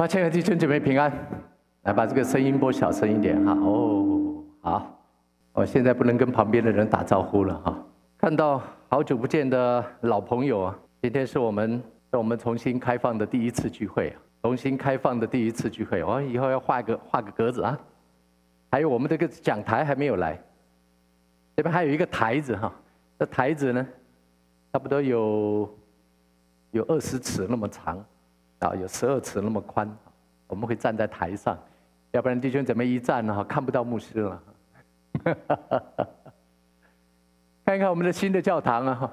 啊，亲爱的弟兄姐妹平安，来把这个声音播小声一点哈。哦，好，我现在不能跟旁边的人打招呼了哈。看到好久不见的老朋友啊，今天是我们是我们重新开放的第一次聚会，重新开放的第一次聚会。我以后要画个画个格子啊。还有我们这个讲台还没有来，这边还有一个台子哈，这台子呢，差不多有有二十尺那么长。啊，有十二尺那么宽，我们会站在台上，要不然弟兄姊妹一站呢，看不到牧师了。看一看我们的新的教堂啊，哈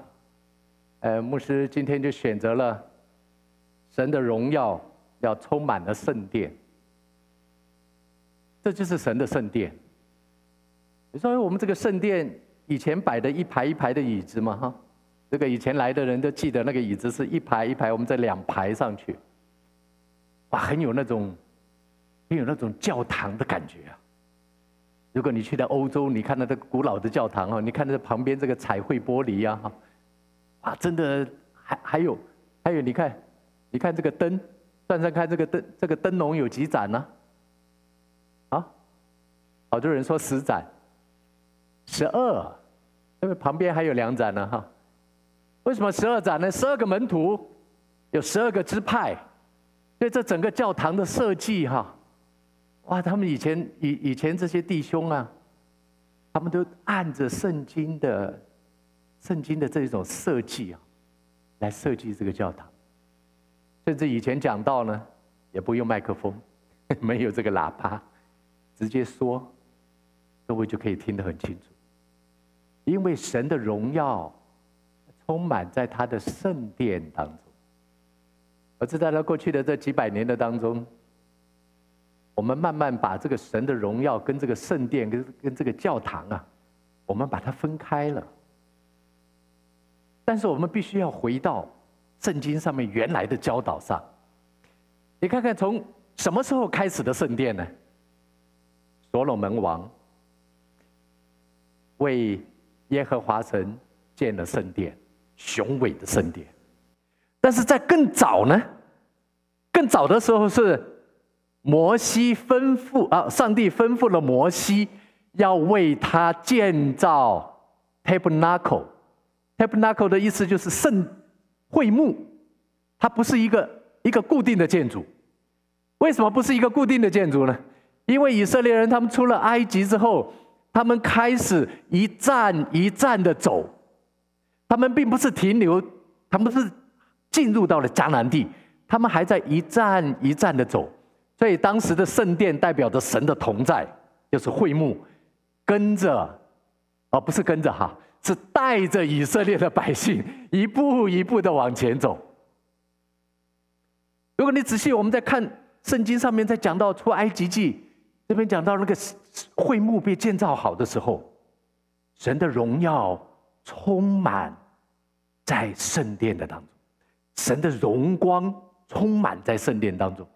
呃，牧师今天就选择了神的荣耀要充满了圣殿，这就是神的圣殿。你说我们这个圣殿以前摆的一排一排的椅子嘛，哈，这个以前来的人都记得那个椅子是一排一排，我们这两排上去。哇，很有那种，很有那种教堂的感觉啊！如果你去到欧洲，你看到这个古老的教堂啊，你看这旁边这个彩绘玻璃呀，哈，啊，真的还还有还有，你看，你看这个灯，算算看这个灯，这个灯笼有几盏呢？啊，好多人说十盏，十二，因为旁边还有两盏呢，哈。为什么十二盏呢？十二个门徒，有十二个支派。所以这整个教堂的设计哈，哇，他们以前以以前这些弟兄啊，他们都按着圣经的圣经的这种设计啊，来设计这个教堂。甚至以前讲道呢，也不用麦克风，没有这个喇叭，直接说，各位就可以听得很清楚。因为神的荣耀充满在他的圣殿当中。而是在他过去的这几百年的当中，我们慢慢把这个神的荣耀跟这个圣殿跟跟这个教堂啊，我们把它分开了。但是我们必须要回到圣经上面原来的教导上。你看看从什么时候开始的圣殿呢？所罗门王为耶和华神建了圣殿，雄伟的圣殿。但是在更早呢，更早的时候是摩西吩咐啊，上帝吩咐了摩西要为他建造 tabernacle。tabernacle 的意思就是圣会幕，它不是一个一个固定的建筑。为什么不是一个固定的建筑呢？因为以色列人他们出了埃及之后，他们开始一站一站的走，他们并不是停留，他们是。进入到了迦南地，他们还在一站一站的走，所以当时的圣殿代表着神的同在，就是会幕，跟着，而不是跟着哈，是带着以色列的百姓一步一步的往前走。如果你仔细，我们在看圣经上面在讲到出埃及记这边讲到那个会幕被建造好的时候，神的荣耀充满在圣殿的当中。神的荣光充满在圣殿当中，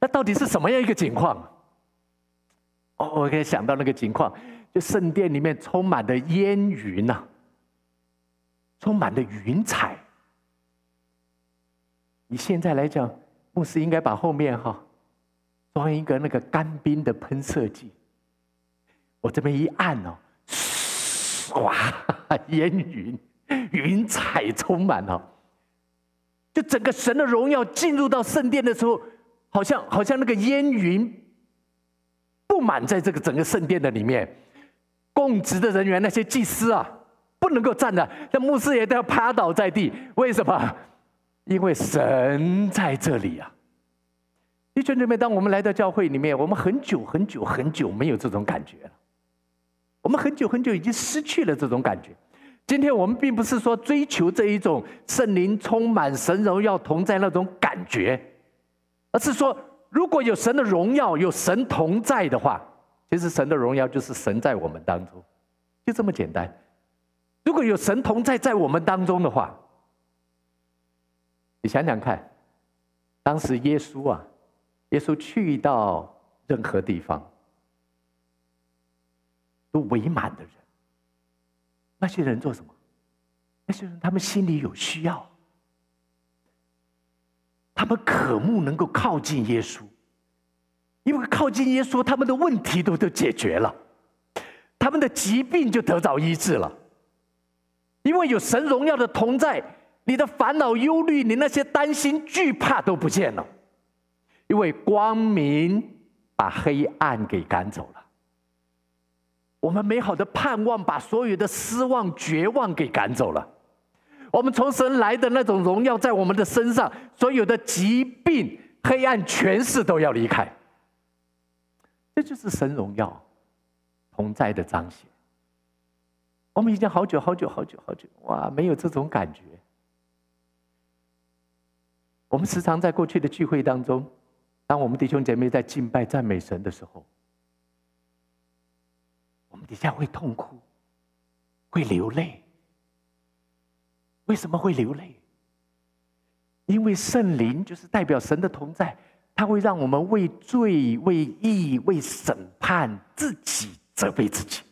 那到底是什么样一个情况？哦，我可以想到那个情况，就圣殿里面充满了烟云呐，充满了云彩。你现在来讲，牧师应该把后面哈装一个那个干冰的喷射剂。我这边一按哦，唰，烟云云彩充满了。就整个神的荣耀进入到圣殿的时候，好像好像那个烟云布满在这个整个圣殿的里面，供职的人员那些祭司啊，不能够站的，那牧师也都要趴倒在地。为什么？因为神在这里啊！弟兄姊妹，当我们来到教会里面，我们很久很久很久没有这种感觉了，我们很久很久已经失去了这种感觉。今天我们并不是说追求这一种圣灵充满、神荣耀同在那种感觉，而是说，如果有神的荣耀、有神同在的话，其实神的荣耀就是神在我们当中，就这么简单。如果有神同在在我们当中的话，你想想看，当时耶稣啊，耶稣去到任何地方，都围满的人。那些人做什么？那些人他们心里有需要，他们渴慕能够靠近耶稣，因为靠近耶稣，他们的问题都都解决了，他们的疾病就得到医治了。因为有神荣耀的同在，你的烦恼、忧虑，你那些担心、惧怕都不见了，因为光明把黑暗给赶走了。我们美好的盼望把所有的失望、绝望给赶走了。我们从神来的那种荣耀在我们的身上，所有的疾病、黑暗、权势都要离开。这就是神荣耀同在的彰显。我们已经好久、好久、好久、好久，哇，没有这种感觉。我们时常在过去的聚会当中，当我们弟兄姐妹在敬拜、赞美神的时候，底下会痛哭，会流泪。为什么会流泪？因为圣灵就是代表神的同在，他会让我们为罪、为义、为审判自己责备自己。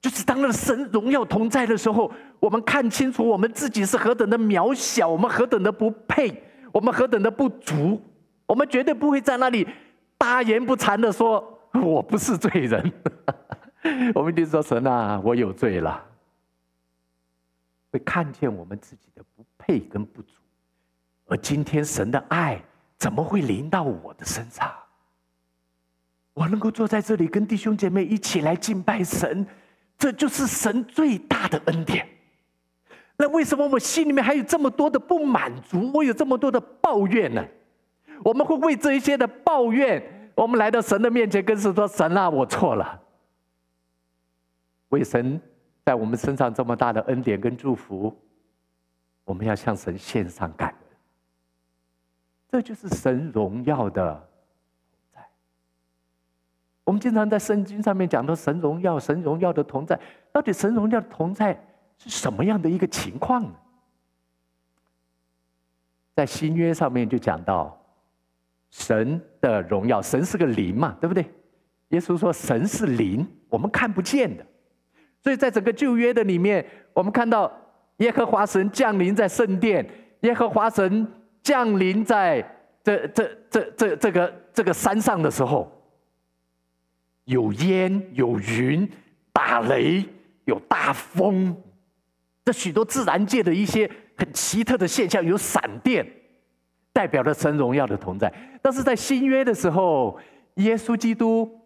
就是当那神荣耀同在的时候，我们看清楚我们自己是何等的渺小，我们何等的不配，我们何等的不足，我们绝对不会在那里大言不惭的说 我不是罪人。我们一定说神啊，我有罪了。会看见我们自己的不配跟不足，而今天神的爱怎么会临到我的身上？我能够坐在这里跟弟兄姐妹一起来敬拜神，这就是神最大的恩典。那为什么我心里面还有这么多的不满足？我有这么多的抱怨呢？我们会为这一些的抱怨，我们来到神的面前，跟神说：“神啊，我错了。”为神。在我们身上这么大的恩典跟祝福，我们要向神献上感恩。这就是神荣耀的同在。我们经常在圣经上面讲到神荣耀、神荣耀的同在，到底神荣耀的同在是什么样的一个情况呢？在新约上面就讲到神的荣耀，神是个灵嘛，对不对？耶稣说神是灵，我们看不见的。所以在整个旧约的里面，我们看到耶和华神降临在圣殿，耶和华神降临在这这这这这个这个山上的时候，有烟有云，打雷有大风，这许多自然界的一些很奇特的现象，有闪电，代表了神荣耀的同在。但是在新约的时候，耶稣基督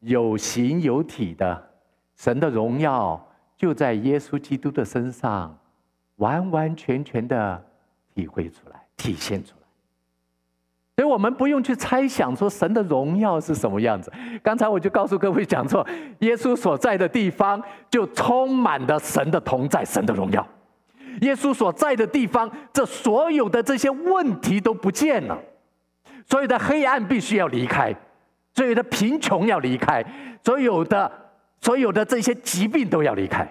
有形有体的。神的荣耀就在耶稣基督的身上，完完全全的体会出来、体现出来。所以，我们不用去猜想说神的荣耀是什么样子。刚才我就告诉各位讲错，耶稣所在的地方就充满了神的同在、神的荣耀。耶稣所在的地方，这所有的这些问题都不见了，所有的黑暗必须要离开，所有的贫穷要离开，所有的。所有的这些疾病都要离开，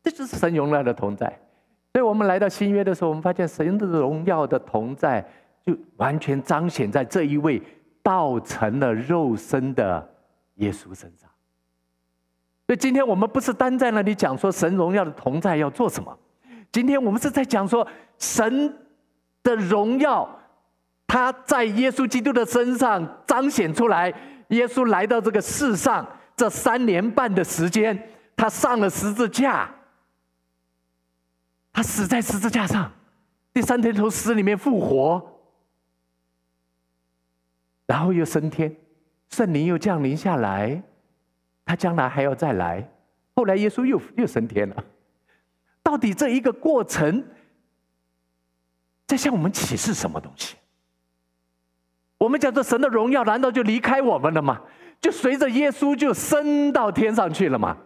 这就是神荣耀的同在。所以我们来到新约的时候，我们发现神的荣耀的同在就完全彰显在这一位道成了肉身的耶稣身上。所以今天我们不是单在那里讲说神荣耀的同在要做什么，今天我们是在讲说神的荣耀，他在耶稣基督的身上彰显出来。耶稣来到这个世上。这三年半的时间，他上了十字架，他死在十字架上，第三天从死里面复活，然后又升天，圣灵又降临下来，他将来还要再来。后来耶稣又又升天了。到底这一个过程在向我们启示什么东西？我们讲这神的荣耀，难道就离开我们了吗？就随着耶稣就升到天上去了吗。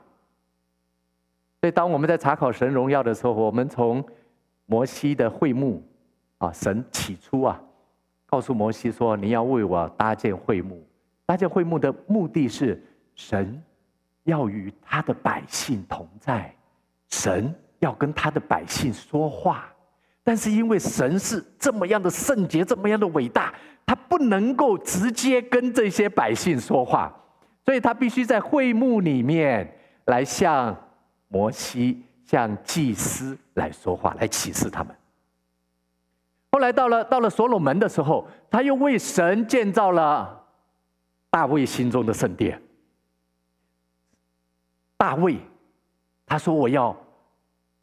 所以当我们在查考神荣耀的时候，我们从摩西的会幕啊，神起初啊，告诉摩西说：“你要为我搭建会幕。搭建会幕的目的是，神要与他的百姓同在，神要跟他的百姓说话。但是因为神是这么样的圣洁，这么样的伟大。”他不能够直接跟这些百姓说话，所以他必须在会幕里面来向摩西、向祭司来说话，来启示他们。后来到了到了所罗门的时候，他又为神建造了大卫心中的圣殿。大卫他说：“我要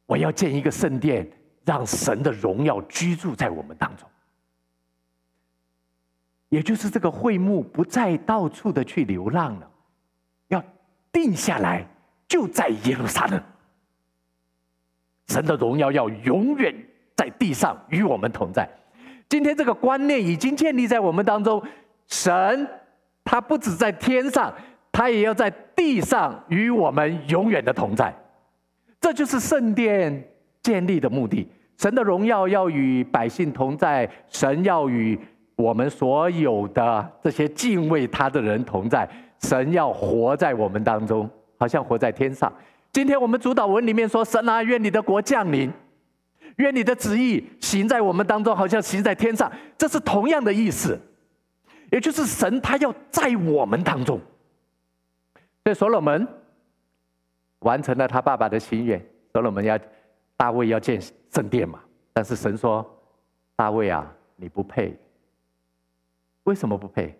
我要建一个圣殿，让神的荣耀居住在我们当中。”也就是这个会幕不再到处的去流浪了，要定下来，就在耶路撒冷。神的荣耀要永远在地上与我们同在。今天这个观念已经建立在我们当中，神他不止在天上，他也要在地上与我们永远的同在。这就是圣殿建立的目的。神的荣耀要与百姓同在，神要与我们所有的这些敬畏他的人同在。神要活在我们当中，好像活在天上。今天我们主祷文里面说：“神啊，愿你的国降临，愿你的旨意行在我们当中，好像行在天上。”这是同样的意思，也就是神他要在我们当中。所以所罗门完成了他爸爸的心愿，所罗门要大卫要建圣殿嘛。但是神说：“大卫啊，你不配。为什么不配？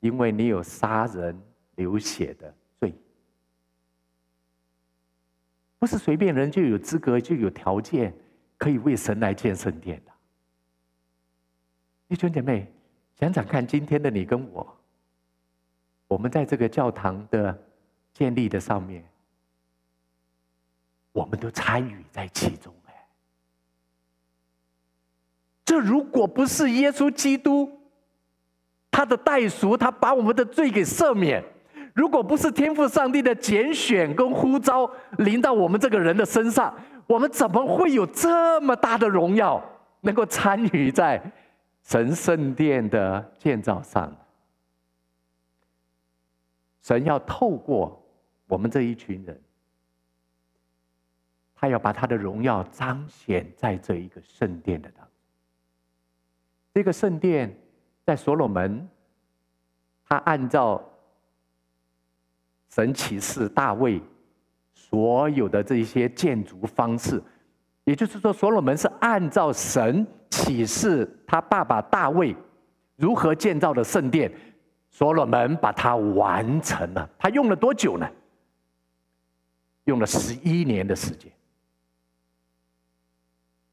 因为你有杀人流血的罪。”不是随便人就有资格、就有条件可以为神来建圣殿的。弟兄姐妹，想想看，今天的你跟我，我们在这个教堂的建立的上面，我们都参与在其中。哎，这如果不是耶稣基督，他的代赎，他把我们的罪给赦免。如果不是天父上帝的拣选跟呼召临到我们这个人的身上，我们怎么会有这么大的荣耀，能够参与在神圣殿的建造上？神要透过我们这一群人，他要把他的荣耀彰显在这一个圣殿的当中。这个圣殿在所罗门，他按照。神启示大卫所有的这一些建筑方式，也就是说，所罗门是按照神启示他爸爸大卫如何建造的圣殿，所罗门把它完成了。他用了多久呢？用了十一年的时间，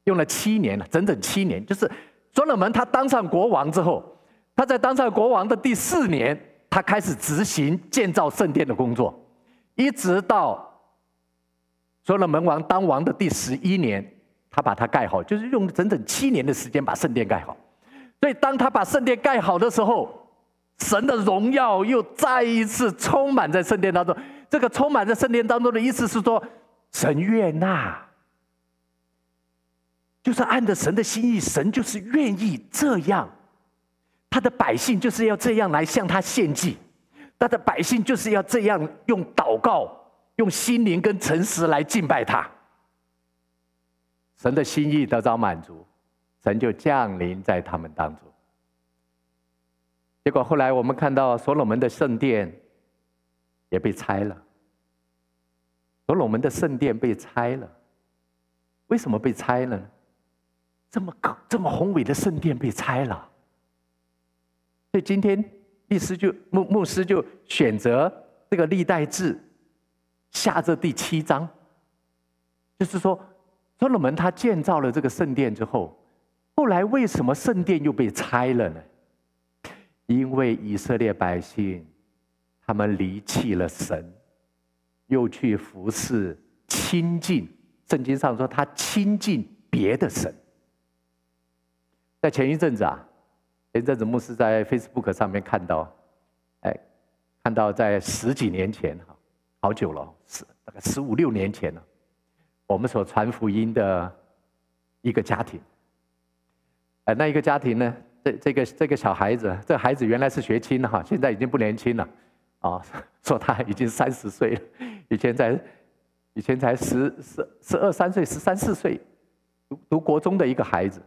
用了七年了，整整七年。就是所罗门他当上国王之后，他在当上国王的第四年。他开始执行建造圣殿的工作，一直到所罗门王当王的第十一年，他把它盖好，就是用整整七年的时间把圣殿盖好。所以，当他把圣殿盖好的时候，神的荣耀又再一次充满在圣殿当中。这个充满在圣殿当中的意思是说，神悦纳，就是按着神的心意，神就是愿意这样。他的百姓就是要这样来向他献祭，他的百姓就是要这样用祷告、用心灵跟诚实来敬拜他。神的心意得到满足，神就降临在他们当中。结果后来我们看到所罗门的圣殿也被拆了，所罗门的圣殿被拆了，为什么被拆了呢？这么高、这么宏伟的圣殿被拆了。所以今天，律师就牧牧师就选择这个历代志下这第七章，就是说，所罗门他建造了这个圣殿之后，后来为什么圣殿又被拆了呢？因为以色列百姓他们离弃了神，又去服侍亲近，圣经上说他亲近别的神。在前一阵子啊。前一阵子牧师在 Facebook 上面看到，哎，看到在十几年前哈，好久了，十大概十五六年前了，我们所传福音的一个家庭，哎，那一个家庭呢，这这个这个小孩子，这孩子原来是学青的哈，现在已经不年轻了，啊，说他已经三十岁了，以前才以前才十十十二三岁，十三四岁，读读国中的一个孩子。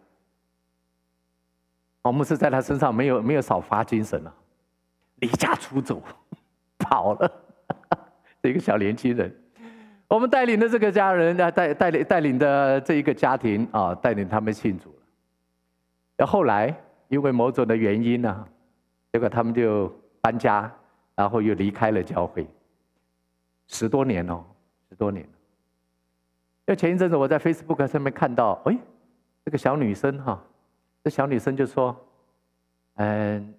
我们是在他身上没有没有少发精神了，离家出走，跑了，这个小年轻人，我们带领的这个家人，带带领带领的这一个家庭啊，带领他们信主了。然后来因为某种的原因呢、结果他们就搬家，然后又离开了教会。十多年哦，十多年。就前一阵子我在 Facebook 上面看到，哎，这个小女生哈，这小女生就说，嗯，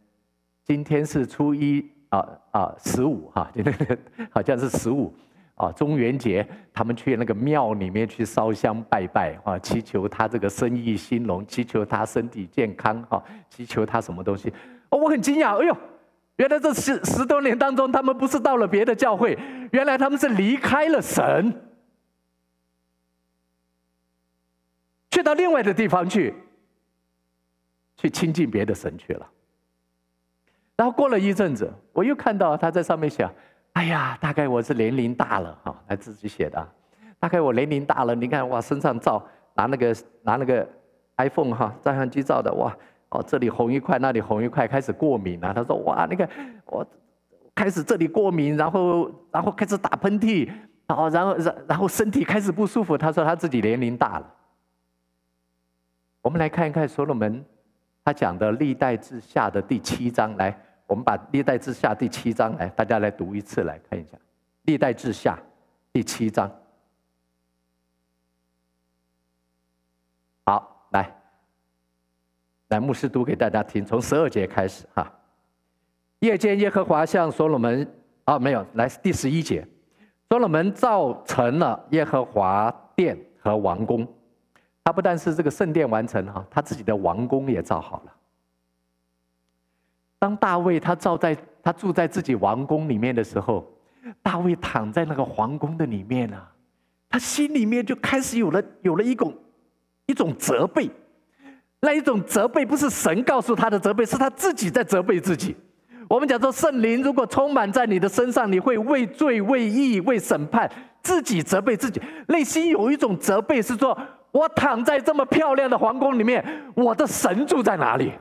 今天是初一啊啊十五哈，今天 好像是十五。啊，中元节他们去那个庙里面去烧香拜拜啊，祈求他这个生意兴隆，祈求他身体健康哈，祈求他什么东西？哦，我很惊讶，哎呦，原来这十十多年当中，他们不是到了别的教会，原来他们是离开了神，去到另外的地方去，去亲近别的神去了。然后过了一阵子，我又看到他在上面写。哎呀，大概我是年龄大了哈，他自己写的。大概我年龄大了，你看哇，身上照拿那个拿那个 iPhone 哈照相机照的哇，哦这里红一块，那里红一块，开始过敏了。他说哇，那个我开始这里过敏，然后然后开始打喷嚏，然后然后然然后身体开始不舒服。他说他自己年龄大了。我们来看一看所罗门他讲的历代志下的第七章来。我们把历代志下第七章来，大家来读一次，来看一下。历代志下第七章。好，来，来，牧师读给大家听，从十二节开始哈。夜间，耶和华向所罗门，啊，没有，来第十一节，所罗门造成了耶和华殿和王宫。他不但是这个圣殿完成哈，他自己的王宫也造好了。当大卫他照在他住在自己王宫里面的时候，大卫躺在那个皇宫的里面啊，他心里面就开始有了有了一种一种责备，那一种责备不是神告诉他的责备，是他自己在责备自己。我们讲说圣灵如果充满在你的身上，你会为罪、为义、为审判自己责备自己，内心有一种责备，是说我躺在这么漂亮的皇宫里面，我的神住在哪里？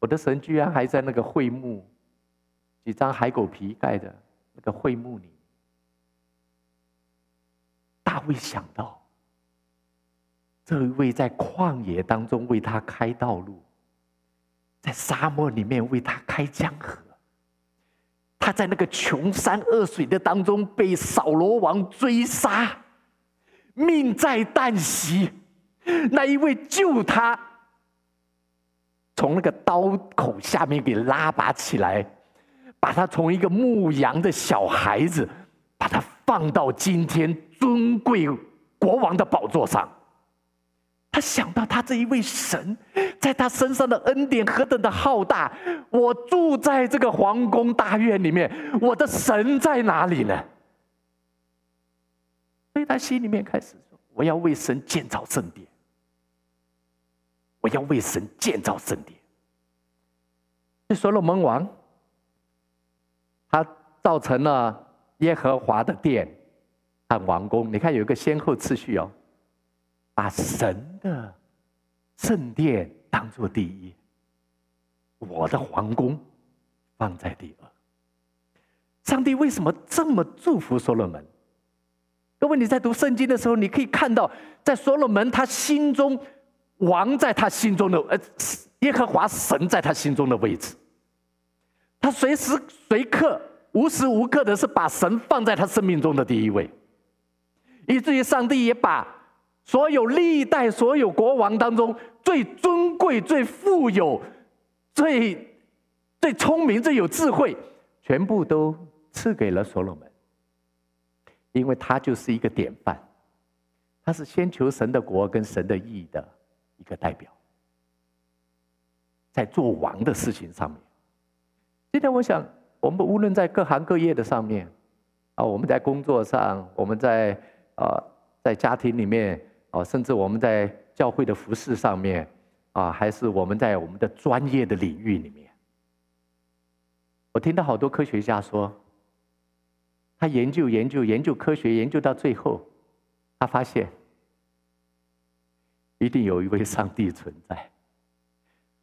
我的神居然还在那个会幕，几张海狗皮盖的那个会幕里。大卫想到，这一位在旷野当中为他开道路，在沙漠里面为他开江河，他在那个穷山恶水的当中被扫罗王追杀，命在旦夕，那一位救他。从那个刀口下面给拉拔起来，把他从一个牧羊的小孩子，把他放到今天尊贵国王的宝座上。他想到他这一位神，在他身上的恩典何等的浩大！我住在这个皇宫大院里面，我的神在哪里呢？所以他心里面开始说：“我要为神建造圣殿。”我要为神建造圣殿。这所罗门王，他造成了耶和华的殿和王宫。你看有一个先后次序哦，把神的圣殿当做第一，我的皇宫放在第二。上帝为什么这么祝福所罗门？各位你在读圣经的时候，你可以看到，在所罗门他心中。王在他心中的，呃，耶和华神在他心中的位置，他随时随刻、无时无刻的是把神放在他生命中的第一位，以至于上帝也把所有历代所有国王当中最尊贵、最富有、最最聪明、最有智慧，全部都赐给了所罗门，因为他就是一个典范，他是先求神的国跟神的义的。一个代表，在做王的事情上面。今天我想，我们无论在各行各业的上面，啊，我们在工作上，我们在啊，在家庭里面，啊，甚至我们在教会的服事上面，啊，还是我们在我们的专业的领域里面，我听到好多科学家说，他研究研究研究科学，研究到最后，他发现。一定有一位上帝存在，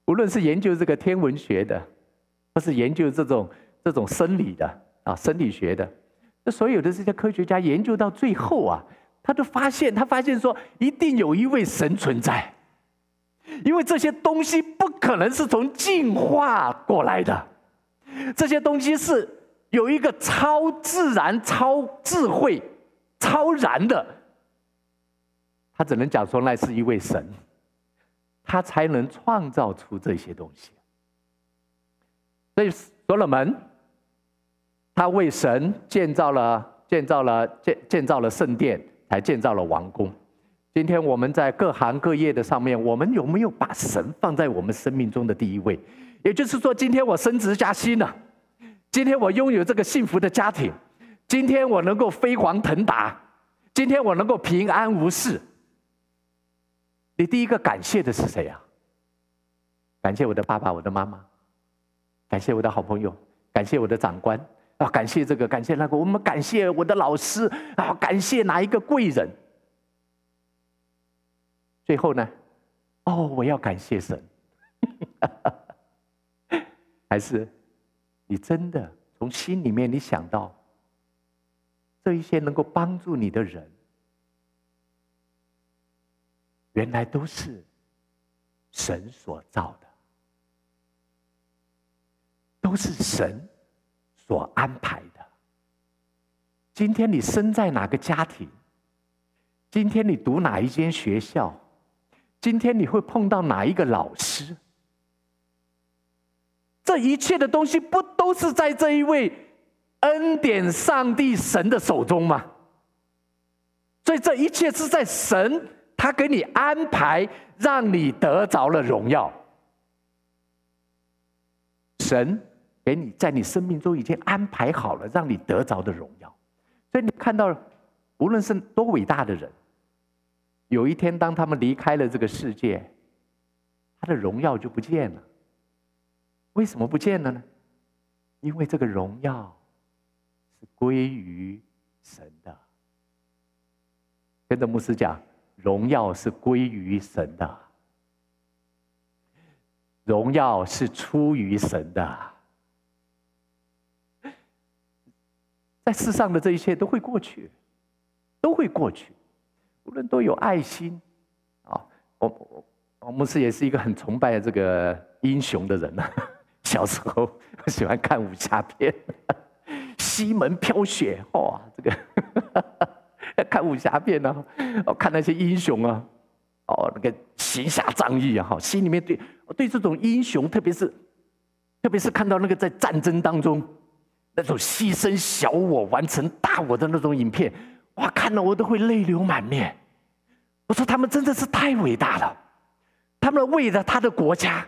无论是研究这个天文学的，或是研究这种这种生理的啊，生理学的，那所有的这些科学家研究到最后啊，他都发现，他发现说，一定有一位神存在，因为这些东西不可能是从进化过来的，这些东西是有一个超自然、超智慧、超然的，他只能讲说那是一位神，他才能创造出这些东西。所以所罗门，他为神建造了、建造了、建建造了圣殿，才建造了王宫。今天我们在各行各业的上面，我们有没有把神放在我们生命中的第一位？也就是说，今天我升职加薪了，今天我拥有这个幸福的家庭，今天我能够飞黄腾达，今天我能够平安无事。你第一个感谢的是谁呀？感谢我的爸爸，我的妈妈，感谢我的好朋友，感谢我的长官啊，感谢这个，感谢那个，我们感谢我的老师啊，感谢哪一个贵人？最后呢，哦，我要感谢神，还是你真的从心里面你想到这一些能够帮助你的人，原来都是神所造的，都是神所安排的。今天你生在哪个家庭？今天你读哪一间学校？今天你会碰到哪一个老师？这一切的东西不都是在这一位恩典上帝神的手中吗？所以这一切是在神他给你安排，让你得着了荣耀。神给你在你生命中已经安排好了，让你得着的荣耀。所以你看到，无论是多伟大的人。有一天，当他们离开了这个世界，他的荣耀就不见了。为什么不见了呢？因为这个荣耀是归于神的。跟着牧师讲，荣耀是归于神的，荣耀是出于神的。在世上的这一切都会过去，都会过去。无论多有爱心，啊，我我我牧师也是一个很崇拜这个英雄的人呐。小时候喜欢看武侠片，西门飘雪，哇，这个 看武侠片啊，哦，看那些英雄啊，哦，那个行侠仗义啊，哈，心里面对对这种英雄，特别是特别是看到那个在战争当中那种牺牲小我完成大我的那种影片。哇，看了我都会泪流满面。我说他们真的是太伟大了，他们为了他的国家，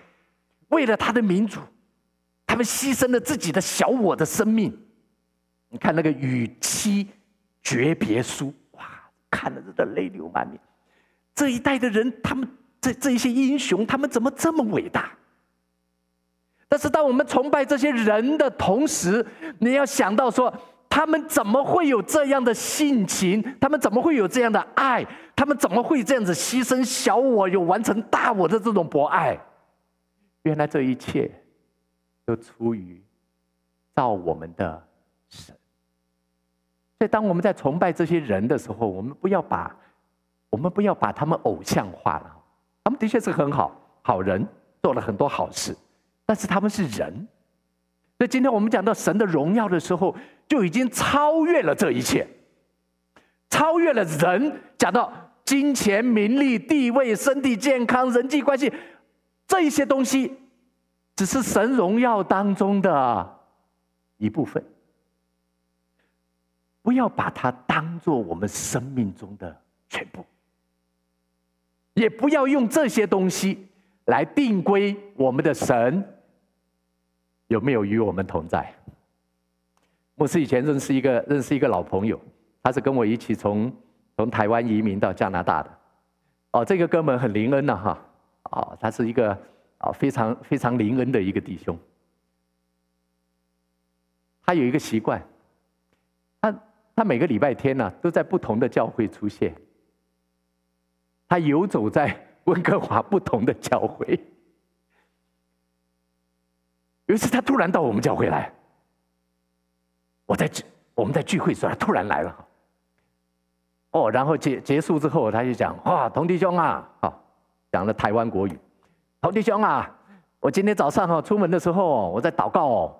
为了他的民族，他们牺牲了自己的小我的生命。你看那个与妻诀别书，看了真的泪流满面。这一代的人，他们这这一些英雄，他们怎么这么伟大？但是当我们崇拜这些人的同时，你要想到说。他们怎么会有这样的性情？他们怎么会有这样的爱？他们怎么会这样子牺牲小我，有完成大我的这种博爱？原来这一切都出于造我们的神。所以，当我们在崇拜这些人的时候，我们不要把我们不要把他们偶像化了。他们的确是很好好人，做了很多好事，但是他们是人。所以，今天我们讲到神的荣耀的时候，就已经超越了这一切，超越了人。讲到金钱、名利、地位、身体健康、人际关系，这一些东西，只是神荣耀当中的一部分。不要把它当做我们生命中的全部，也不要用这些东西来定规我们的神。有没有与我们同在？牧师以前认识一个认识一个老朋友，他是跟我一起从从台湾移民到加拿大的。哦，这个哥们很灵恩呐，哈，哦，他是一个啊非常非常灵恩的一个弟兄。他有一个习惯，他每个礼拜天呢都在不同的教会出现。他游走在温哥华不同的教会。有一次，他突然到我们教会来。我在，我们在聚会时，他突然来了。哦，然后结结束之后，他就讲：“哇，童弟兄啊，好，讲了台湾国语。童弟兄啊，我今天早上哈出门的时候，我在祷告哦，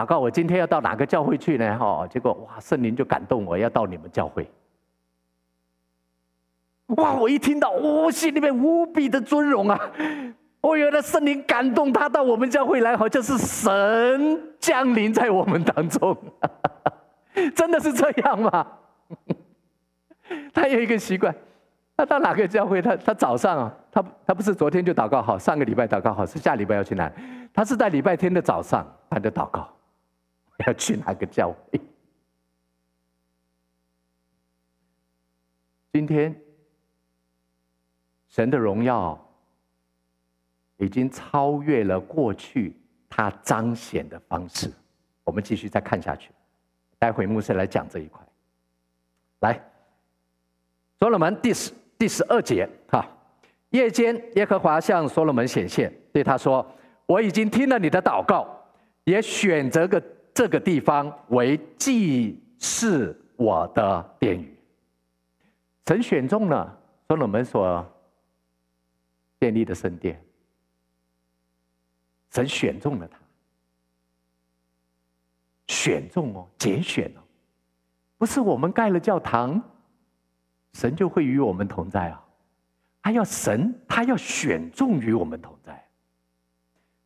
祷告我今天要到哪个教会去呢？哈，结果哇，圣灵就感动我要到你们教会。哇，我一听到，我心里面无比的尊荣啊！我原来圣灵感动他到我们教会来，好像是神降临在我们当中，真的是这样吗？他有一个习惯。他到哪个教会？他他早上啊，他他不是昨天就祷告好，上个礼拜祷告好，是下礼拜要去哪？他是在礼拜天的早上，他就祷告，要去哪个教会？今天神的荣耀已经超越了过去他彰显的方式。我们继续再看下去，待会牧师来讲这一块。来，所罗门第十。第十二节，哈，夜间耶和华向所罗门显现，对他说：“我已经听了你的祷告，也选择个这个地方为祭祀我的殿宇。”神选中了所罗门所建立的圣殿，神选中了他，选中哦，拣选哦，不是我们盖了教堂。神就会与我们同在啊！他要神，他要选中与我们同在。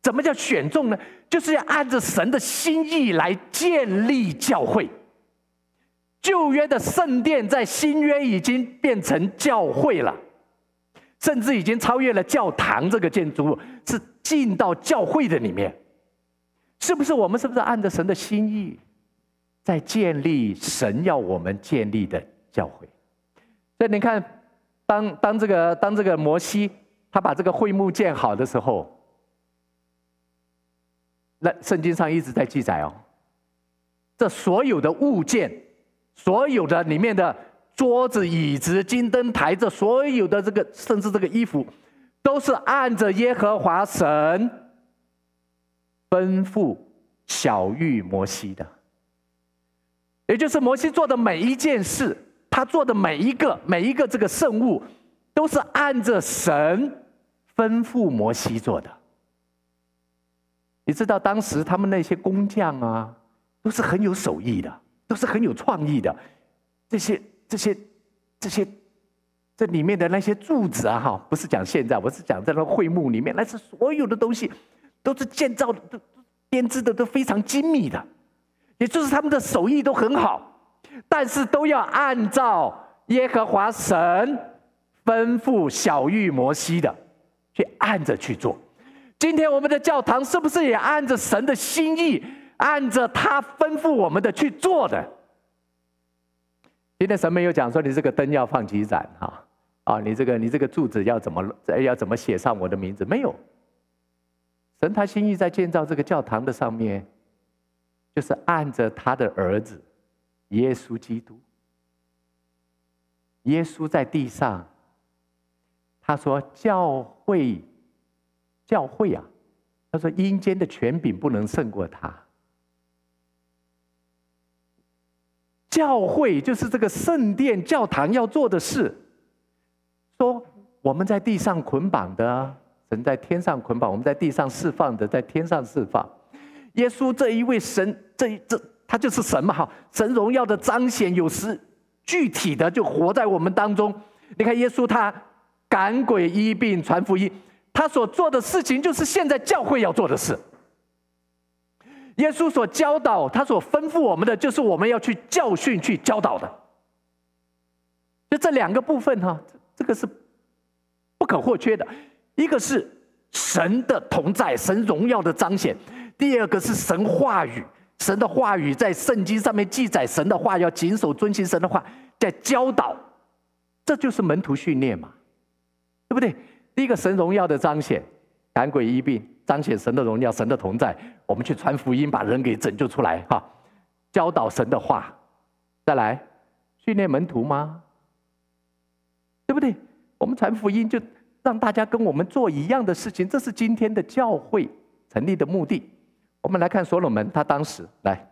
怎么叫选中呢？就是要按着神的心意来建立教会。旧约的圣殿在新约已经变成教会了，甚至已经超越了教堂这个建筑物，是进到教会的里面。是不是我们是不是按着神的心意，在建立神要我们建立的教会？所以你看，当当这个当这个摩西他把这个会幕建好的时候，那圣经上一直在记载哦，这所有的物件，所有的里面的桌子、椅子、金灯台，这所有的这个甚至这个衣服，都是按着耶和华神吩咐小玉摩西的，也就是摩西做的每一件事。他做的每一个每一个这个圣物，都是按着神吩咐摩西做的。你知道当时他们那些工匠啊，都是很有手艺的，都是很有创意的。这些这些这些这里面的那些柱子啊，哈，不是讲现在，我是讲在那会幕里面，那是所有的东西都是建造的、都编织的都非常精密的，也就是他们的手艺都很好。但是都要按照耶和华神吩咐小玉摩西的，去按着去做。今天我们的教堂是不是也按着神的心意，按着他吩咐我们的去做的？今天神没有讲说你这个灯要放几盏哈啊，你这个你这个柱子要怎么要怎么写上我的名字？没有。神他心意在建造这个教堂的上面，就是按着他的儿子。耶稣基督，耶稣在地上，他说：“教会，教会啊，他说阴间的权柄不能胜过他。教会就是这个圣殿、教堂要做的事。说我们在地上捆绑的，神在天上捆绑；我们在地上释放的，在天上释放。耶稣这一位神，这一这。”他就是神嘛，哈！神荣耀的彰显，有时具体的就活在我们当中。你看耶稣，他赶鬼、医病、传福音，他所做的事情就是现在教会要做的事。耶稣所教导，他所吩咐我们的，就是我们要去教训、去教导的。就这两个部分，哈，这个是不可或缺的。一个是神的同在，神荣耀的彰显；第二个是神话语。神的话语在圣经上面记载，神的话要谨守遵行神的话，在教导，这就是门徒训练嘛，对不对？第一个神荣耀的彰显，赶鬼医病，彰显神的荣耀，神的同在，我们去传福音，把人给拯救出来哈。教导神的话，再来训练门徒吗？对不对？我们传福音就让大家跟我们做一样的事情，这是今天的教会成立的目的。我们来看所罗门，他当时来，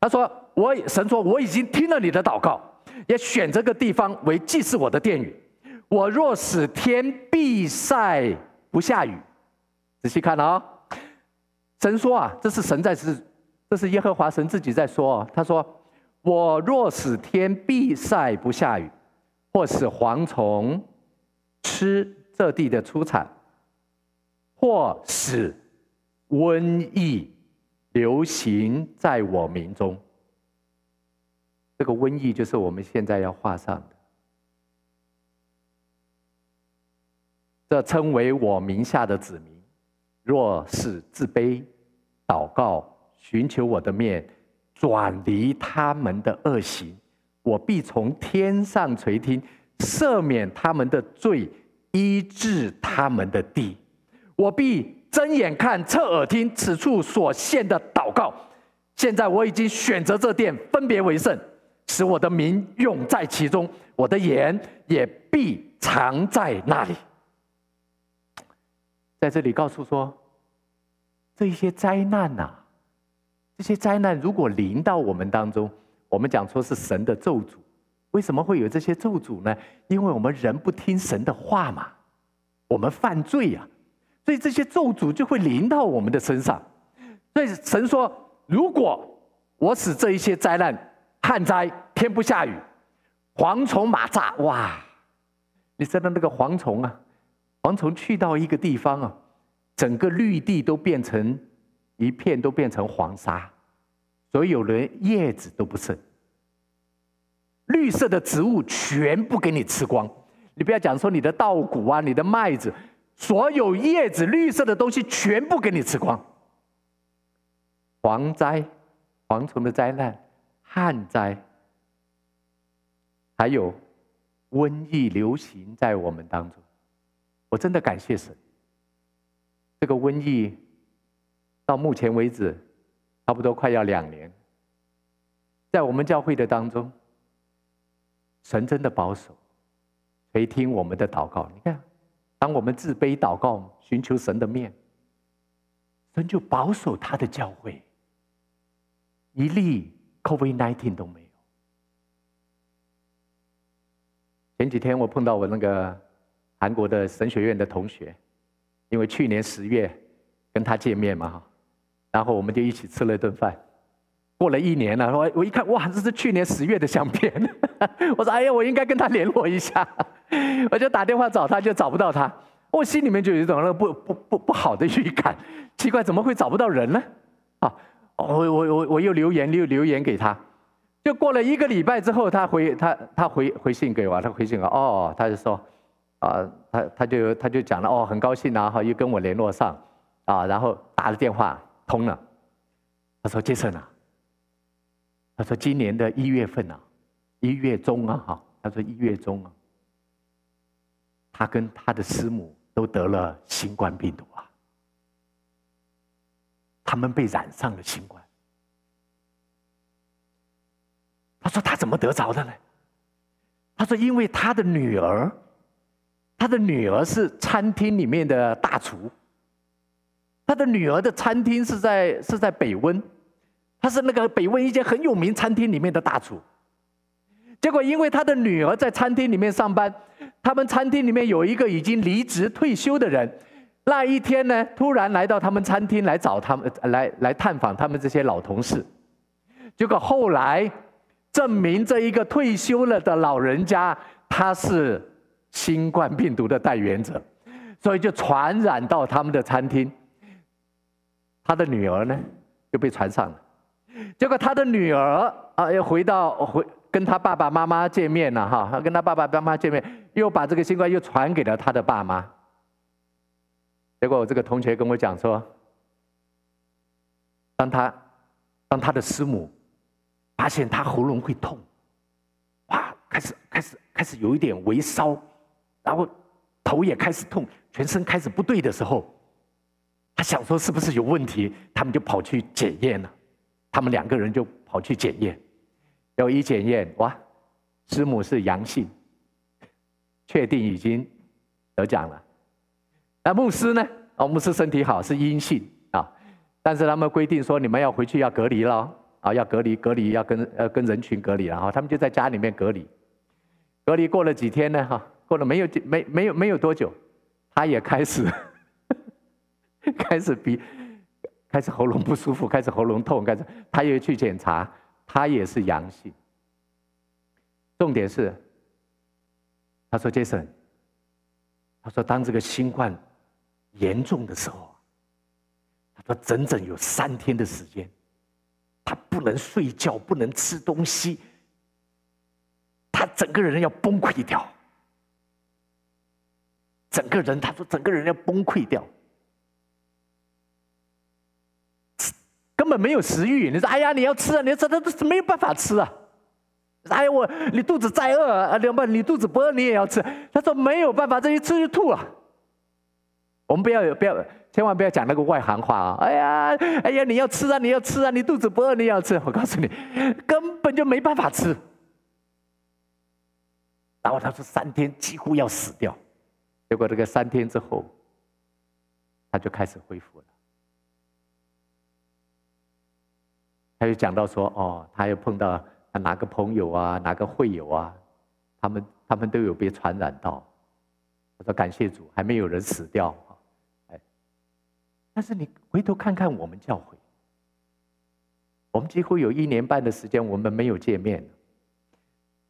他说：“我神说，我已经听了你的祷告，也选这个地方为祭祀我的殿宇。我若使天闭塞不下雨。仔细看啊，神说啊，这是神在是，这是耶和华神自己在说啊。他说：“我若使天闭塞不下雨，或使蝗虫吃这地的出产，或使瘟疫流行在我民中。”这个瘟疫就是我们现在要画上的。这称为我名下的子民，若是自卑、祷告、寻求我的面，转离他们的恶行，我必从天上垂听，赦免他们的罪，医治他们的地。我必睁眼看，侧耳听，此处所献的祷告。现在我已经选择这殿，分别为圣。使我的名永在其中，我的言也必藏在那里。在这里告诉说，这一些灾难呐、这些灾难如果临到我们当中，我们讲说是神的咒诅。为什么会有这些咒诅呢？因为我们人不听神的话嘛，我们犯罪呀、所以这些咒诅就会临到我们的身上。所以神说，如果我使这一些灾难，旱灾，天不下雨，蝗虫蚂蚱，哇！你知道那个蝗虫啊？蝗虫去到一个地方啊，整个绿地都变成一片，都变成黄沙，所有人叶子都不剩，绿色的植物全部给你吃光。你不要讲说你的稻谷啊，你的麦子，所有叶子绿色的东西全部给你吃光。蝗灾，蝗虫的灾难。旱灾，还有瘟疫流行在我们当中，我真的感谢神。这个瘟疫到目前为止，差不多快要两年，在我们教会的当中，神真的保守，垂听我们的祷告。你看，当我们自卑祷告，寻求神的面，神就保守他的教会，一例。COVID-19 都没有。前几天我碰到我那个韩国的神学院的同学，因为去年十月跟他见面嘛哈，然后我们就一起吃了一顿饭。过了一年了，我我一看，哇，这是去年十月的相片。我说，哎呀，我应该跟他联络一下。我就打电话找他，就找不到他。我心里面就有一种那不不不不好的预感，奇怪，怎么会找不到人呢？啊。我我我我又留言又留言给他，就过了一个礼拜之后，他回他他回回信给我，他回信哦，他就说，啊，他他就他就讲了哦，很高兴啊，哈，又跟我联络上，啊，然后打了电话通了，他说杰森啊，他说今年的一月份啊，一月中啊，哈，他说一月中啊，他跟他的师母都得了新冠病毒啊。他们被染上了新冠。他说：“他怎么得着的呢？”他说：“因为他的女儿，他的女儿是餐厅里面的大厨。他的女儿的餐厅是在是在北温，他是那个北温一间很有名餐厅里面的大厨。结果因为他的女儿在餐厅里面上班，他们餐厅里面有一个已经离职退休的人。”那一天呢，突然来到他们餐厅来找他们，来来探访他们这些老同事。结果后来证明这一个退休了的老人家，他是新冠病毒的带源者，所以就传染到他们的餐厅。他的女儿呢就被传上了。结果他的女儿啊，又回到回跟他爸爸妈妈见面了哈，跟他爸爸妈妈见面，又把这个新冠又传给了他的爸妈。结果我这个同学跟我讲说，当他当他的师母发现他喉咙会痛，哇，开始开始开始有一点微烧，然后头也开始痛，全身开始不对的时候，他想说是不是有问题，他们就跑去检验了，他们两个人就跑去检验，然后一检验，哇，师母是阳性，确定已经得奖了。那牧师呢？哦，牧师身体好，是阴性啊，但是他们规定说，你们要回去要隔离了啊，要隔离，隔离要跟呃跟人群隔离，然后他们就在家里面隔离。隔离过了几天呢？哈，过了没有没没有没有多久，他也开始 开始鼻，开始喉咙不舒服，开始喉咙痛，开始他又去检查，他也是阳性。重点是，他说：“Jason，他说当这个新冠严重的时候，他说整整有三天的时间，他不能睡觉，不能吃东西，他整个人要崩溃掉。整个人，他说整个人要崩溃掉，根本没有食欲。你说：哎呀，你要吃啊，你要吃，他都是没有办法吃啊。”哎呀，我你肚子再饿啊，两半你肚子不饿你也要吃。他说没有办法，这一吃就吐了。我们不要不要，千万不要讲那个外行话啊！哎呀哎呀，你要吃啊，你要吃啊，你肚子不饿你也要吃。我告诉你，根本就没办法吃。然后他说三天几乎要死掉，结果这个三天之后，他就开始恢复了。他就讲到说，哦，他又碰到他。哪个朋友啊，哪个会友啊，他们他们都有被传染到。他说感谢主，还没有人死掉。哎，但是你回头看看我们教会，我们几乎有一年半的时间我们没有见面。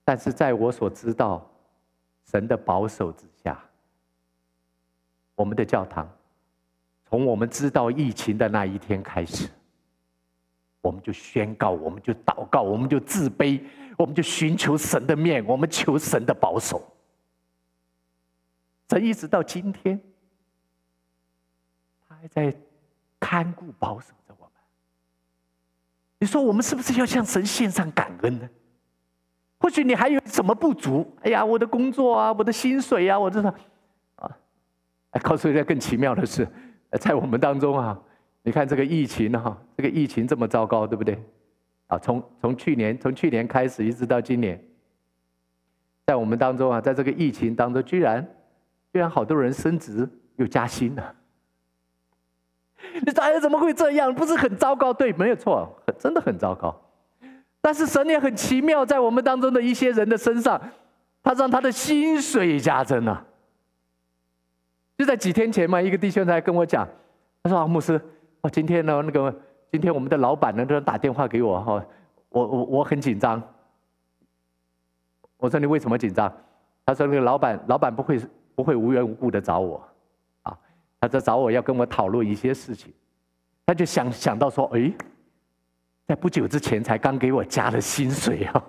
但是在我所知道神的保守之下，我们的教堂从我们知道疫情的那一天开始。我们就宣告，我们就祷告，我们就自卑，我们就寻求神的面，我们求神的保守。这一直到今天，他还在看顾保守着我们。你说我们是不是要向神献上感恩呢？或许你还有什么不足？哎呀，我的工作啊，我的薪水啊，我这啊，哎，告诉一个更奇妙的是，在我们当中啊。你看这个疫情哈，这个疫情这么糟糕，对不对？啊，从从去年从去年开始一直到今年，在我们当中啊，在这个疫情当中，居然居然好多人升职又加薪了。你说哎，怎么会这样？不是很糟糕？对，没有错，真的很糟糕。但是神也很奇妙，在我们当中的一些人的身上，他让他的薪水加增了。就在几天前嘛，一个弟兄才跟我讲，他说啊，牧师。哦今天呢，那个今天我们的老板呢，都打电话给我哈，我我我很紧张。我说你为什么紧张？他说那个老板老板不会不会无缘无故的找我，啊，他在找我要跟我讨论一些事情，他就想想到说，哎，在不久之前才刚给我加了薪水啊，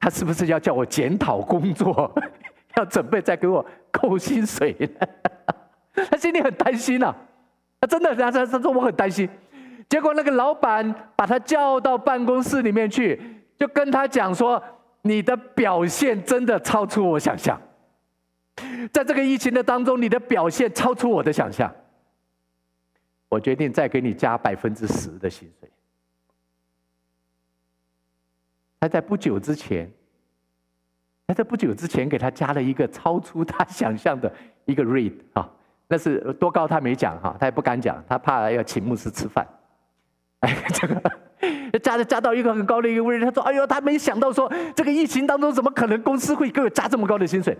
他是不是要叫我检讨工作，要准备再给我扣薪水呢？他心里很担心啊。他真的，他他他说我很担心，结果那个老板把他叫到办公室里面去，就跟他讲说：“你的表现真的超出我想象，在这个疫情的当中，你的表现超出我的想象。我决定再给你加百分之十的薪水。”他在不久之前，他在不久之前给他加了一个超出他 想象的一个 rate 啊。那是多高？他没讲哈，他也不敢讲，他怕要请牧师吃饭。哎，这个加加到一个很高的一个位置，他说：“哎呦，他没想到说这个疫情当中，怎么可能公司会给我加这么高的薪水？”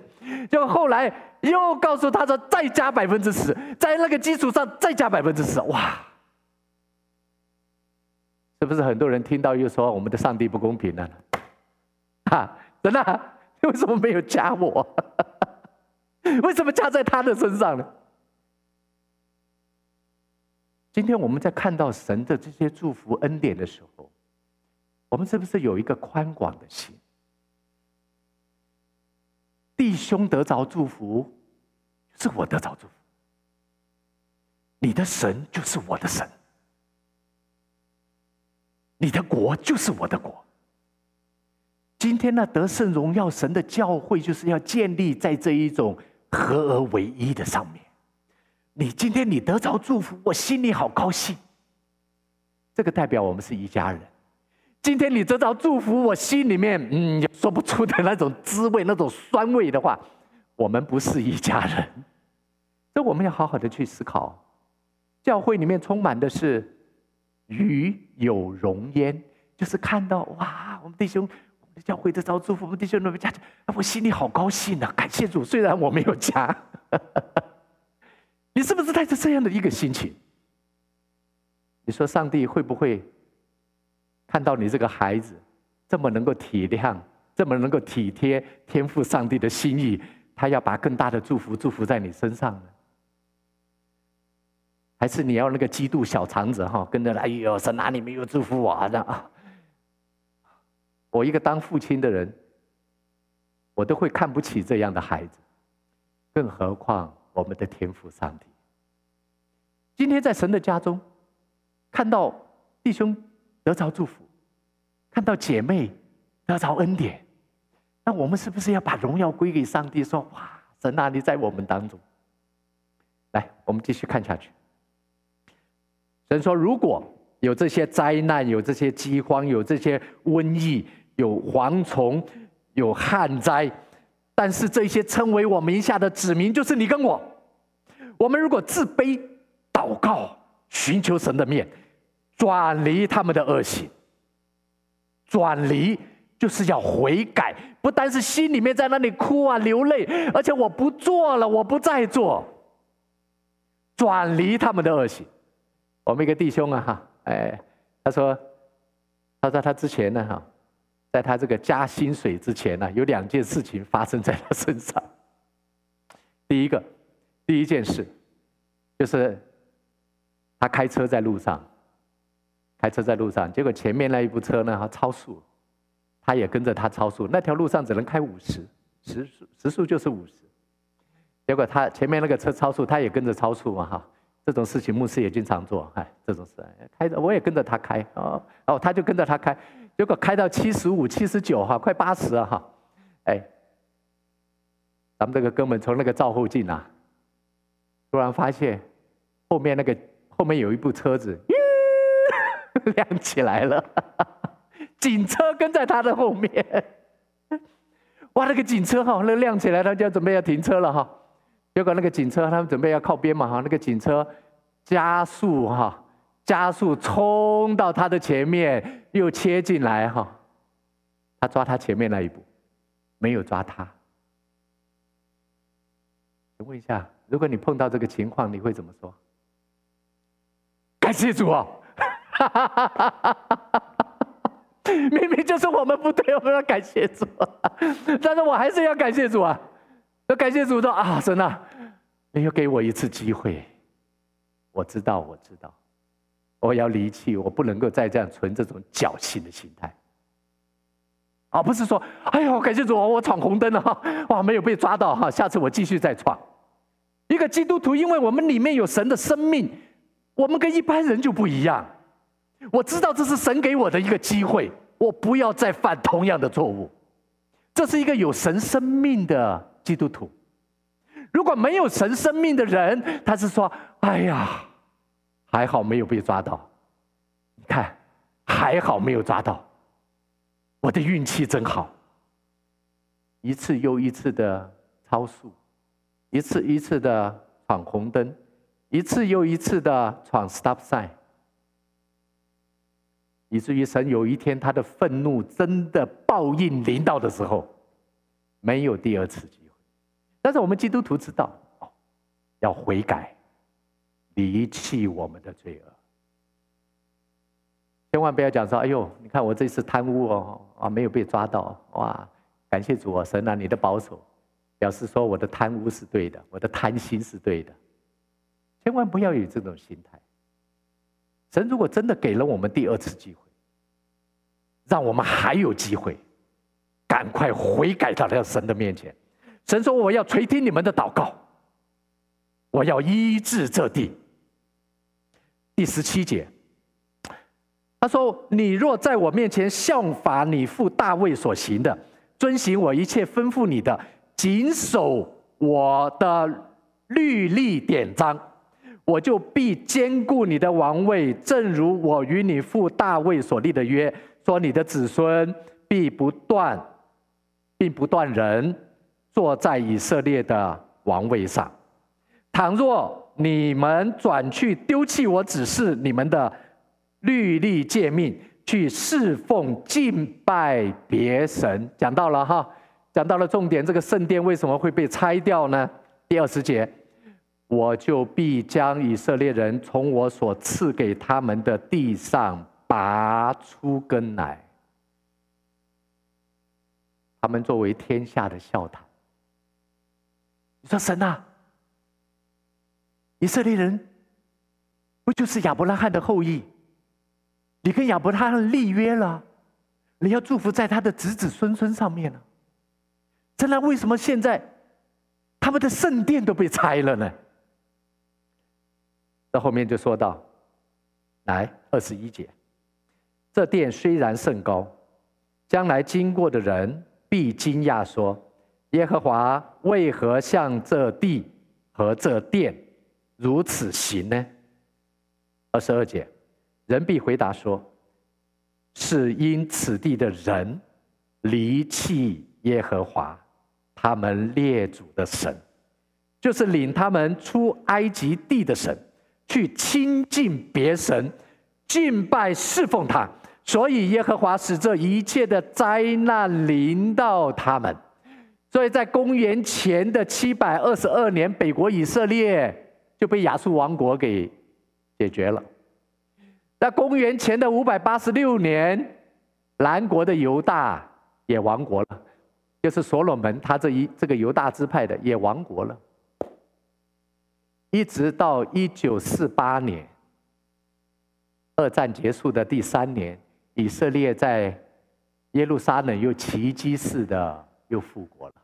就后来又告诉他说：“再加百分之十，在那个基础上再加百分之十。”哇，是不是很多人听到又说我们的上帝不公平呢？啊，真的？为什么没有加我？为什么加在他的身上呢？今天我们在看到神的这些祝福恩典的时候，我们是不是有一个宽广的心？弟兄得着祝福，是我得着祝福。你的神就是我的神，你的国就是我的国。今天呢，得胜荣耀神的教会，就是要建立在这一种合而为一的上面。你今天你得着祝福，我心里好高兴。这个代表我们是一家人。今天你得着祝福，我心里面嗯说不出的那种滋味，那种酸味的话，我们不是一家人。所以我们要好好的去思考。教会里面充满的是与有荣焉，就是看到哇，我们弟兄，教会得着祝福，弟兄那边加，我心里好高兴啊！感谢主，虽然我没有家。你是不是带着这样的一个心情？你说上帝会不会看到你这个孩子这么能够体谅，这么能够体贴天赋上帝的心意？他要把更大的祝福祝福在你身上呢？还是你要那个嫉妒小肠子哈，跟着来？哎呦，神哪里没有祝福我啊？我一个当父亲的人，我都会看不起这样的孩子，更何况我们的天父上帝。今天在神的家中，看到弟兄得着祝福，看到姐妹得着恩典，那我们是不是要把荣耀归给上帝？说哇，神啊，你在我们当中。来，我们继续看下去。神说：“如果有这些灾难，有这些饥荒，有这些瘟疫，有蝗虫，有旱灾，但是这些称为我名下的子民，就是你跟我。我们如果自卑、祷告、寻求神的面，转离他们的恶行，转离就是要悔改，不单是心里面在那里哭啊流泪，而且我不做了，我不再做，转离他们的恶行。”我们一个弟兄啊，哈，哎，他说，他说他之前呢，哈，在他这个加薪水之前呢，有两件事情发生在他身上。第一个，第一件事，就是他开车在路上，开车在路上，结果前面那一部车呢，他超速，他也跟着他超速。那条路上只能开五十，时速时速就是五十，结果他前面那个车超速，他也跟着超速嘛，哈。这种事情牧师也经常做，哎，这种事开着我也跟着他开，哦哦，他就跟着他开，结果开到七十五、七十九哈，快八十了哈，哎，咱们这个哥们从那个照后镜啊，突然发现后面那个后面有一部车子，亮起来了，警车跟在他的后面，哇，那个警车哈，那亮起来，他就要准备要停车了哈。结果那个警车，他们准备要靠边嘛哈，那个警车加速哈，加速冲到他的前面，又切进来哈，他抓他前面那一步，没有抓他。请问一下，如果你碰到这个情况，你会怎么说？感谢主啊！明明就是我们不对，我们要感谢主，但是我还是要感谢主啊。要感谢主说啊，神啊，你又给我一次机会。我知道，我知道，我要离弃，我不能够再这样存这种侥幸的心态。啊，不是说，哎呦，感谢主，我闯红灯了哈，哇，没有被抓到哈，下次我继续再闯。一个基督徒，因为我们里面有神的生命，我们跟一般人就不一样。我知道这是神给我的一个机会，我不要再犯同样的错误。这是一个有神生命的。基督徒，如果没有神生命的人，他是说：“哎呀，还好没有被抓到。你看，还好没有抓到，我的运气真好。一次又一次的超速，一次一次的闯红灯，一次又一次的闯 stop sign，以至于神有一天他的愤怒真的报应临到的时候，没有第二次机。”但是我们基督徒知道，哦要悔改，离弃我们的罪恶，千万不要讲说：“哎呦，你看我这次贪污哦，啊没有被抓到，哇，感谢主啊，神啊，你的保守，表示说我的贪污是对的，我的贪心是对的。”千万不要有这种心态。神如果真的给了我们第二次机会，让我们还有机会，赶快悔改到了神的面前。神说：“我要垂听你们的祷告，我要医治这地。”第十七节，他说：“你若在我面前效法你父大卫所行的，遵行我一切吩咐你的，谨守我的律例典章，我就必坚固你的王位，正如我与你父大卫所立的约，说你的子孙必不断，并不断人。”坐在以色列的王位上。倘若你们转去丢弃我指示你们的律例诫命，去侍奉敬拜别神，讲到了哈，讲到了重点。这个圣殿为什么会被拆掉呢？第二十节，我就必将以色列人从我所赐给他们的地上拔出根来，他们作为天下的笑谈。你说神啊，以色列人不就是亚伯拉罕的后裔？你跟亚伯拉罕立约了，你要祝福在他的子子孙孙上面呢？真的，为什么现在他们的圣殿都被拆了呢？到后面就说到，来二十一节，这殿虽然甚高，将来经过的人必惊讶说：耶和华为何向这地和这殿如此行呢？二十二节。人必回答说：“是因此地的人离弃耶和华，他们列祖的神，就是领他们出埃及地的神，去亲近别神，敬拜侍奉他，所以耶和华使这一切的灾难临到他们。所以在公元前的七百二十二年，北国以色列就被亚述王国给解决了。”在公元前的五百八十六年，南国的犹大也亡国了，就是所罗门他这一这个犹大支派的也亡国了。一直到一九四八年，二战结束的第三年，以色列在耶路撒冷又奇迹似的又复国了。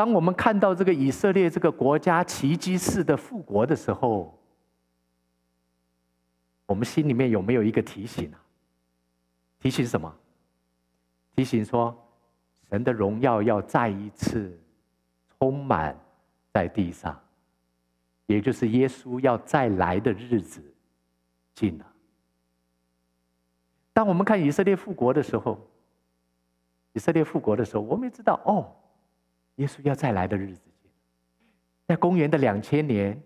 当我们看到这个以色列这个国家奇迹式的复国的时候，我们心里面有没有一个提醒啊？提醒什么？提醒说，神的荣耀要再一次充满在地上，也就是耶稣要再来的日子近了。当我们看以色列复国的时候，以色列复国的时候，我们也知道哦，耶稣要再来的日子。在公元的两千年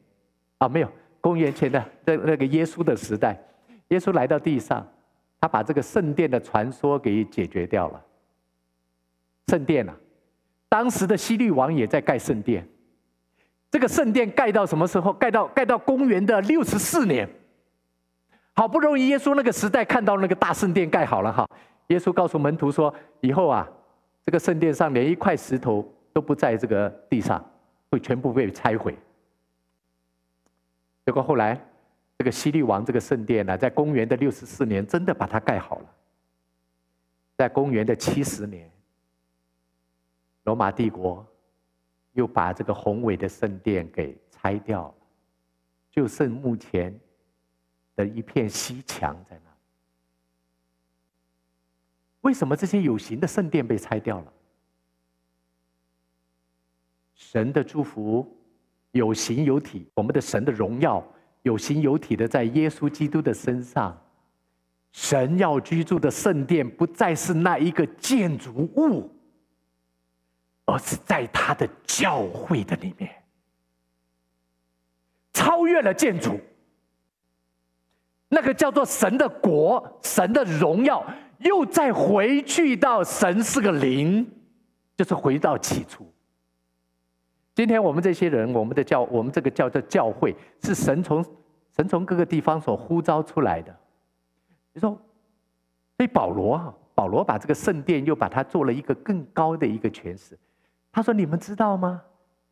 啊，没有。公元前的那那个耶稣的时代，耶稣来到地上，他把这个圣殿的传说给解决掉了。圣殿啊，当时的希律王也在盖圣殿。这个圣殿盖到什么时候？盖到盖到公元的六十四年。好不容易耶稣那个时代看到那个大圣殿盖好了哈，耶稣告诉门徒说：以后啊，这个圣殿上连一块石头都不在这个地上，会全部被拆毁。结果后来，这个希律王这个圣殿呢，在公元的六十四年，真的把它盖好了。在公元的七十年，罗马帝国又把这个宏伟的圣殿给拆掉了，就剩目前的一片西墙在那。为什么这些有形的圣殿被拆掉了？神的祝福。有形有体，我们的神的荣耀有形有体的在耶稣基督的身上。神要居住的圣殿不再是那一个建筑物，而是在他的教会的里面，超越了建筑。那个叫做神的国，神的荣耀又再回去到神是个灵，就是回到起初。今天我们这些人，我们的教，我们这个叫做教会，是神从神从各个地方所呼召出来的。你说，所以保罗啊，保罗把这个圣殿又把它做了一个更高的一个诠释。他说：“你们知道吗？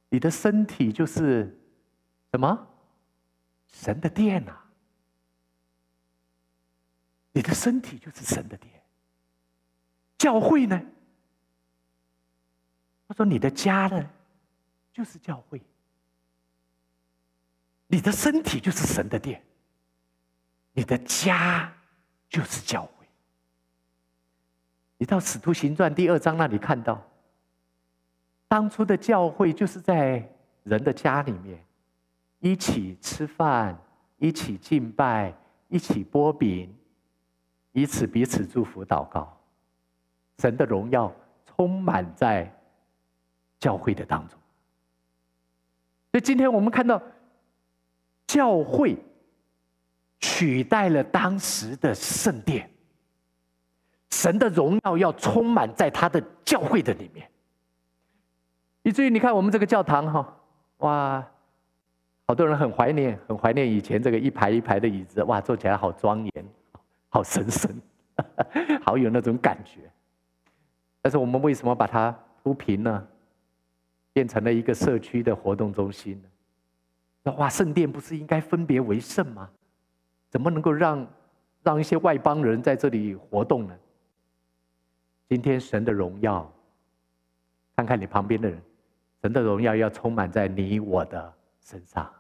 你的身体就是什么？神的殿呐！你的身体就是神的殿。教会呢？他说：你的家呢？”就是教会，你的身体就是神的殿，你的家就是教会。你到《使徒行传》第二章那里看到，当初的教会就是在人的家里面，一起吃饭，一起敬拜，一起擘饼，以此彼此祝福祷告，神的荣耀充满在教会的当中。所以今天我们看到，教会取代了当时的圣殿，神的荣耀要充满在他的教会的里面。以至于你看我们这个教堂哈，哇，好多人很怀念，很怀念以前这个一排一排的椅子，哇，坐起来好庄严，好神圣，好有那种感觉。但是我们为什么把它铺平呢？变成了一个社区的活动中心？那哇，圣殿不是应该分别为圣吗？怎么能够让让一些外邦人在这里活动呢？今天神的荣耀，看看你旁边的人，神的荣耀要充满在你我的身上。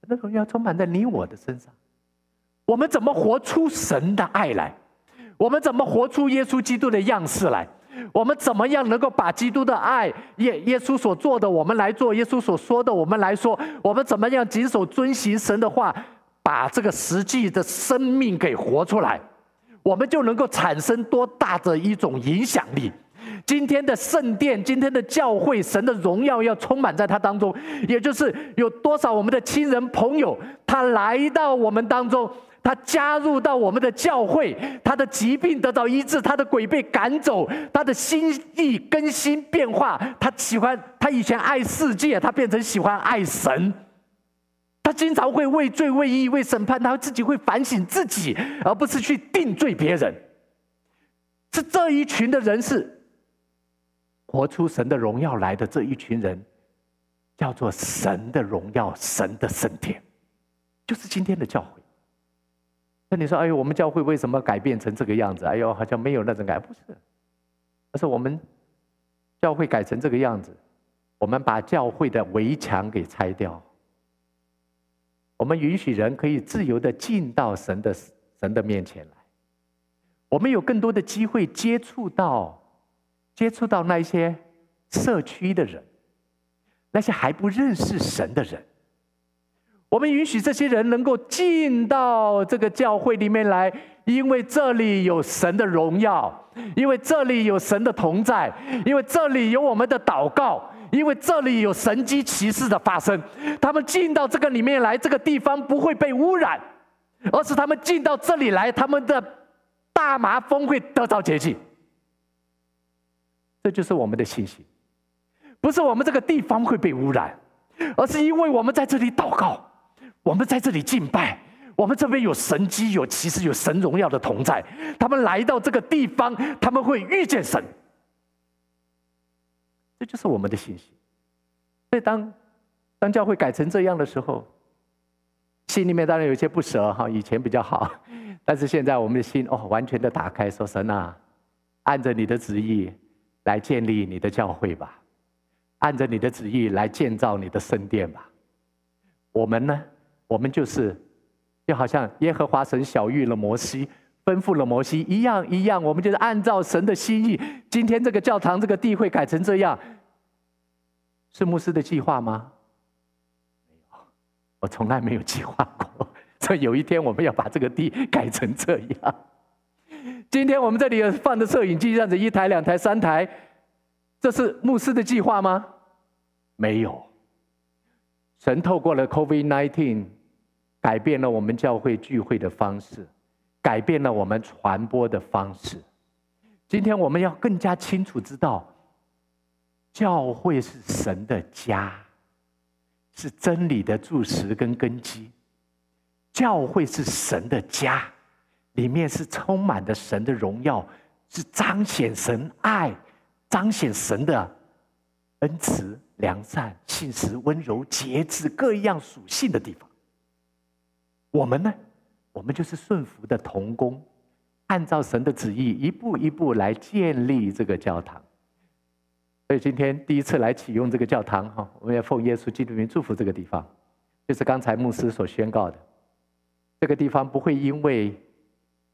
神的荣耀充满在你我的身上，我们怎么活出神的爱来？我们怎么活出耶稣基督的样式来？我们怎么样能够把基督的爱，耶耶稣所做的，我们来做；耶稣所说的，我们来说。我们怎么样谨守遵行神的话，把这个实际的生命给活出来，我们就能够产生多大的一种影响力。今天的圣殿，今天的教会，神的荣耀要充满在它当中，也就是有多少我们的亲人朋友，他来到我们当中。他加入到我们的教会，他的疾病得到医治，他的鬼被赶走，他的心意更新变化。他喜欢，他以前爱世界，他变成喜欢爱神。他经常会为罪、为义、为审判，他自己会反省自己，而不是去定罪别人。是这一群的人，是活出神的荣耀来的这一群人，叫做神的荣耀，神的圣殿，就是今天的教会。那你说，哎呦，我们教会为什么改变成这个样子？哎呦，好像没有那种改，不是，而是我们教会改成这个样子，我们把教会的围墙给拆掉，我们允许人可以自由的进到神的神的面前来，我们有更多的机会接触到接触到那些社区的人，那些还不认识神的人。我们允许这些人能够进到这个教会里面来，因为这里有神的荣耀，因为这里有神的同在，因为这里有我们的祷告，因为这里有神迹奇事的发生。他们进到这个里面来，这个地方不会被污染，而是他们进到这里来，他们的大麻风会得到洁净。这就是我们的信心，不是我们这个地方会被污染，而是因为我们在这里祷告。我们在这里敬拜，我们这边有神机，有其实，有神荣耀的同在。他们来到这个地方，他们会遇见神，这就是我们的信心。所以当当教会改成这样的时候，心里面当然有些不舍哈。以前比较好，但是现在我们的心哦，完全的打开，说神啊，按着你的旨意来建立你的教会吧，按着你的旨意来建造你的圣殿吧。我们呢？我们就是，就好像耶和华神晓諭了摩西，吩咐了摩西一样一样。我们就是按照神的心意。今天这个教堂、这个地会改成这样，是牧师的计划吗？没有，我从来没有计划过。所以有一天我们要把这个地改成这样。今天我们这里放的摄影机这样子，一台、两台、三台，这是牧师的计划吗？没有。神透过了 COVID-19。改变了我们教会聚会的方式，改变了我们传播的方式。今天我们要更加清楚知道，教会是神的家，是真理的柱石跟根基。教会是神的家，里面是充满着神的荣耀，是彰显神爱、彰显神的恩慈、良善、信实、温柔、节制各样属性的地方。我们呢？我们就是顺服的童工，按照神的旨意，一步一步来建立这个教堂。所以今天第一次来启用这个教堂，哈，我们要奉耶稣基督名祝福这个地方。就是刚才牧师所宣告的，这个地方不会因为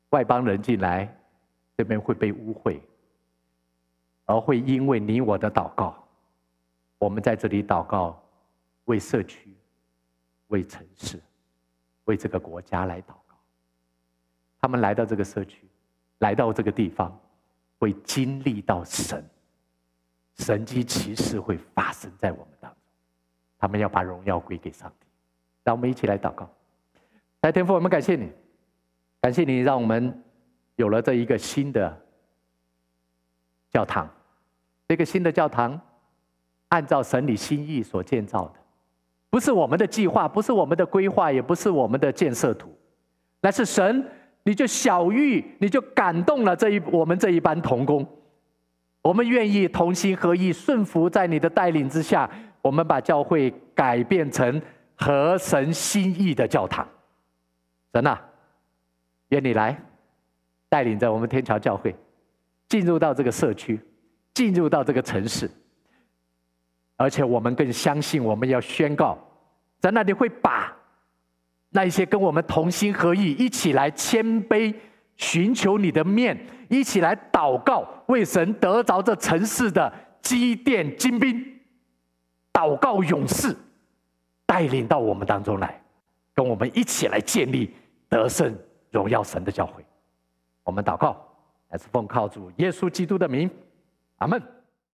外邦人进来，这边会被污秽，而会因为你我的祷告，我们在这里祷告，为社区，为城市。为这个国家来祷告，他们来到这个社区，来到这个地方，会经历到神，神迹奇事会发生在我们当中。他们要把荣耀归给上帝。让我们一起来祷告。来，天父，我们感谢你，感谢你让我们有了这一个新的教堂。这个新的教堂，按照神你心意所建造的。不是我们的计划，不是我们的规划，也不是我们的建设图，乃是神，你就小玉，你就感动了这一我们这一班童工，我们愿意同心合意，顺服在你的带领之下，我们把教会改变成合神心意的教堂。神啊，愿你来带领着我们天桥教会进入到这个社区，进入到这个城市。而且我们更相信，我们要宣告，在那里会把那一些跟我们同心合意，一起来谦卑寻求你的面，一起来祷告，为神得着这城市的基甸精兵，祷告勇士，带领到我们当中来，跟我们一起来建立得胜荣耀神的教会。我们祷告，还是奉靠主耶稣基督的名，阿门。